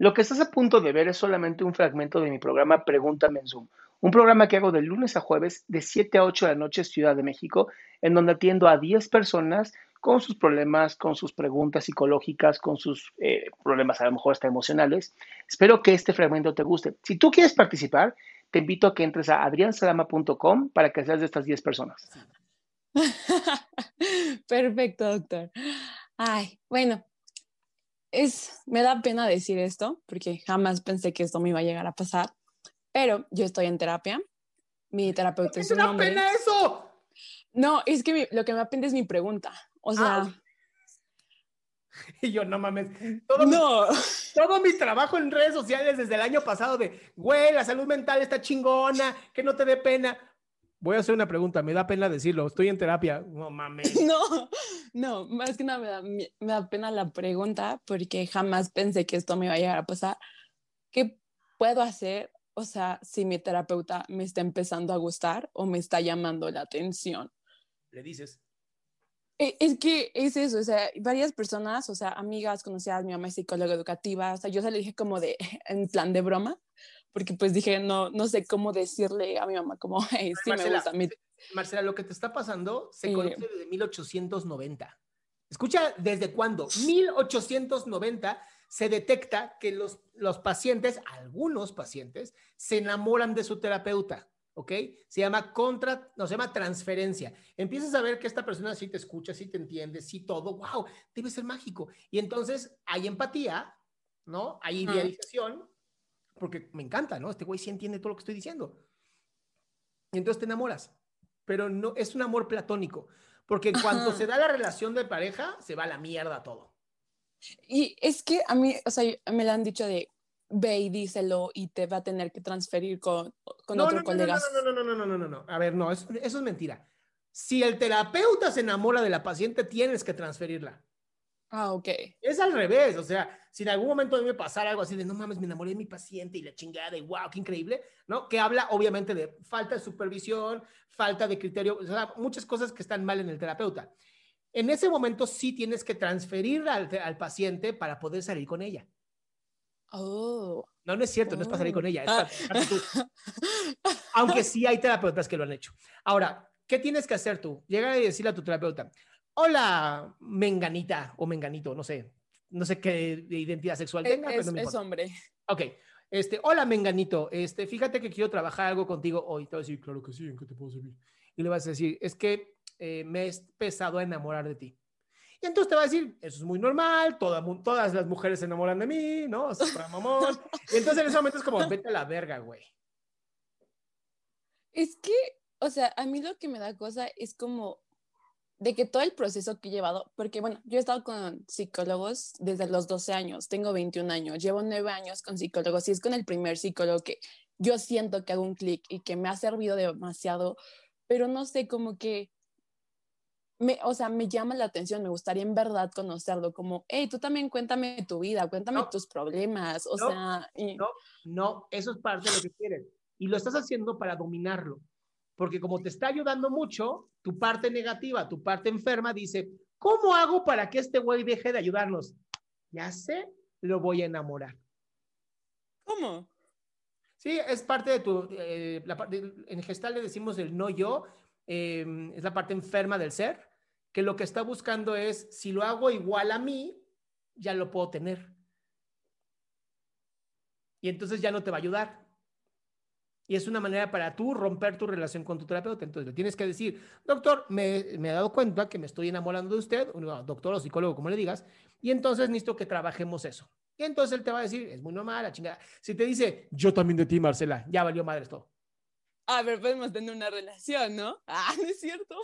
Lo que estás a punto de ver es solamente un fragmento de mi programa Pregúntame en Zoom, un programa que hago de lunes a jueves de 7 a 8 de la noche Ciudad de México, en donde atiendo a 10 personas con sus problemas, con sus preguntas psicológicas, con sus eh, problemas a lo mejor hasta emocionales. Espero que este fragmento te guste. Si tú quieres participar, te invito a que entres a adriansalama.com para que seas de estas 10 personas. Perfecto, doctor. Ay, bueno, es, me da pena decir esto porque jamás pensé que esto me iba a llegar a pasar, pero yo estoy en terapia. Mi terapeuta es ¡Me un hombre. pena eso! No, es que mi- lo que me apena es mi pregunta. O sea, Ah, Y yo, no mames, todo, mi- no. todo mi trabajo en redes sociales desde el año pasado de, güey, la salud mental está chingona, que no te dé pena. Voy a hacer una pregunta, me da pena decirlo, estoy en terapia. No mames. No, no, más que nada me da, me da pena la pregunta porque jamás pensé que esto me iba a llegar a pasar. ¿Qué puedo hacer? O sea, si mi terapeuta me está empezando a gustar o me está llamando la atención. Le dices. E- Es que es eso, o sea, varias personas, o sea, amigas conocidas, mi mamá es psicóloga educativa, o sea, yo se le dije como de, en plan de broma, porque pues dije, no, no sé cómo decirle a mi mamá como, hey, sí me Marcela, gusta mi... Marcela, lo que te está pasando se conoce desde 1890. Escucha, ¿desde cuándo? 1890 se detecta que los, los pacientes, algunos pacientes, se enamoran de su terapeuta, ¿ok? Se llama contra, no, se llama transferencia. Empiezas a ver que esta persona sí te escucha, sí te entiende, sí todo, wow, debe ser mágico. Y entonces hay empatía, ¿no? Hay idealización, porque me encanta, ¿no? Este güey sí entiende todo lo que estoy diciendo. Y entonces te enamoras pero no es un amor platónico, porque cuando se da la relación de pareja, se va a la mierda todo. Y es que a mí, o sea, me lo han dicho de, ve y díselo y te va a tener que transferir con, con No, otro no, no, colega. no, no, no, no, no, no, no, no. A ver, no, eso, eso es mentira. Si el terapeuta se enamora de la paciente, tienes que transferirla. Ah, ok. Es al revés, o sea, si en algún momento a mí me pasara algo así de, no mames, me enamoré de mi paciente y la chingada y wow, qué increíble, ¿no? Que habla obviamente de falta de supervisión, falta de criterio, o sea, muchas cosas que están mal en el terapeuta. En ese momento sí tienes que transferir al, al paciente para poder salir con ella. Oh. No, no es cierto, no es para salir con ella, es para Ah. trabajarte tú. Aunque sí hay terapeutas que lo han hecho. Ahora, ¿qué tienes que hacer tú? Llegar y decirle a tu terapeuta, hola, menganita o menganito, no sé, no sé qué identidad sexual tenga, pero Es, no es hombre. Ok, este, hola, menganito, este, fíjate que quiero trabajar algo contigo hoy. Te voy a decir, claro que sí, ¿en qué te puedo servir? Y le vas a decir, es que eh, me he empezado a enamorar de ti. Y entonces te va a decir, eso es muy normal, toda todas las mujeres se enamoran de mí, ¿no? Es para mamón. Y entonces en ese momento es como, vete a la verga, güey. Es que, o sea, a mí lo que me da cosa es como de que todo el proceso que he llevado, porque bueno, yo he estado con psicólogos desde los 12 años, tengo 21 años, llevo 9 años con psicólogos y es con el primer psicólogo que yo siento que hago un clic y que me ha servido demasiado, pero no sé, como que, me, o sea, me llama la atención, me gustaría en verdad conocerlo, como, hey, tú también cuéntame tu vida, cuéntame No. tus problemas, o No. sea, y- No, no, eso es parte de lo que quieres. Y lo estás haciendo para dominarlo. Porque como te está ayudando mucho, tu parte negativa, tu parte enferma dice, ¿cómo hago para que este güey deje de ayudarnos? Ya sé, lo voy a enamorar. ¿Cómo? Sí, es parte de tu, eh, la parte, en gestal le decimos el no yo, eh, es la parte enferma del ser, que lo que está buscando es, si lo hago igual a mí, ya lo puedo tener. Y entonces ya no te va a ayudar. Y es una manera para tú romper tu relación con tu terapeuta. Entonces le tienes que decir, doctor, me, me he dado cuenta que me estoy enamorando de usted, doctor o psicólogo, como le digas, y entonces necesito que trabajemos eso. Y entonces él te va a decir, es muy normal, la chingada. Si te dice, yo también de ti, Marcela, ya valió madre todo. A ver, podemos tener una relación, ¿no? Ah, no es cierto.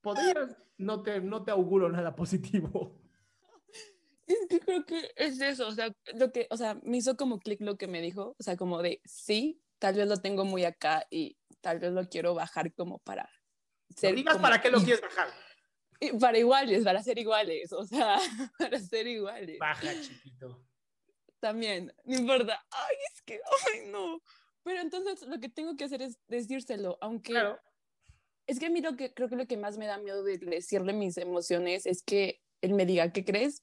Podrías, no te, no te auguro nada positivo. Es que creo que es eso, o sea, lo que, o sea, me hizo como clic lo que me dijo, o sea, como de, sí, tal vez lo tengo muy acá y tal vez lo quiero bajar como para ser... No digas como- para qué lo quieres bajar. y Para iguales, para ser iguales, o sea, para ser iguales. Baja, chiquito. También, no importa. Ay, es que, ay, no. Pero entonces lo que tengo que hacer es decírselo, aunque Claro. es que a mí lo que creo que lo que más me da miedo de decirle mis emociones es que él me diga, ¿qué crees?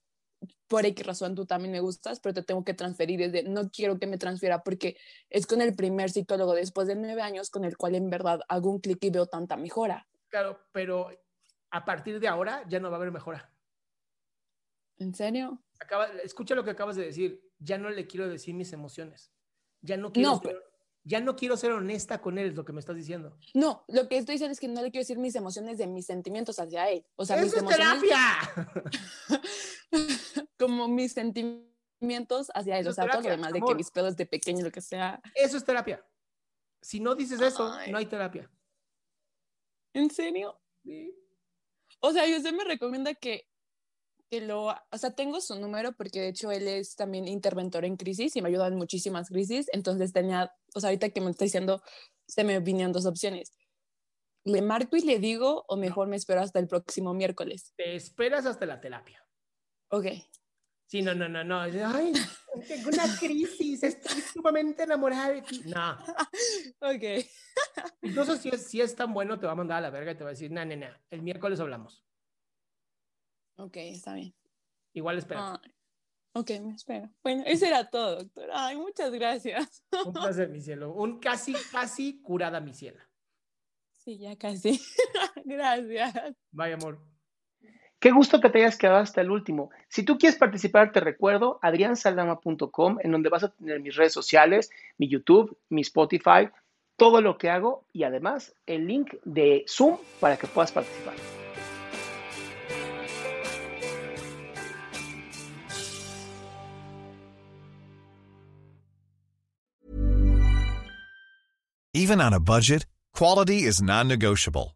Por X razón tú también me gustas, pero te tengo que transferir. Es de, no quiero que me transfiera porque es con el primer psicólogo después de nueve años con el cual en verdad hago un clic y veo tanta mejora. Claro, pero a partir de ahora ya no va a haber mejora. ¿En serio? Acaba, escucha lo que acabas de decir. Ya no le quiero decir mis emociones. Ya no quiero, No, ser, ya no quiero ser honesta con él, es lo que me estás diciendo. No, lo que estoy diciendo es que no le quiero decir mis emociones de mis sentimientos hacia él. O sea, mis ¡Eso es emociones terapia! como mis sentimientos hacia él. Eso O sea, todo lo demás de que amor. mis pedos de pequeño, lo que sea. Eso es terapia. Si no dices eso, Ay. no hay terapia. ¿En serio? Sí. O sea, y usted me recomienda que, que lo, o sea, tengo su número porque de hecho él es también interventor en crisis y me ayuda en muchísimas crisis. Entonces tenía, o sea, ahorita que me está diciendo, se me vinieron dos opciones. ¿Le marco y le digo o mejor me espero hasta el próximo miércoles? Te esperas hasta la terapia. Ok. Sí, no, no, no, no. Ay, tengo una crisis, estoy sumamente enamorada de ti. No. Ok. Incluso si es, si es tan bueno, te va a mandar a la verga y te va a decir, no, no, no, el miércoles hablamos. Ok, está bien. Igual espera. Ay, ok, me espero. Bueno, eso era todo, doctor. Ay, muchas gracias. Un placer, mi cielo. Un casi, casi curada, mi cielo. Sí, ya casi. gracias. Vaya, amor. Qué gusto que te hayas quedado hasta el último. Si tú quieres participar, te recuerdo adriansaldama.com, en donde vas a tener mis redes sociales, mi YouTube, mi Spotify, todo lo que hago y además el link de Zoom para que puedas participar. Even on a budget, quality is non-negotiable.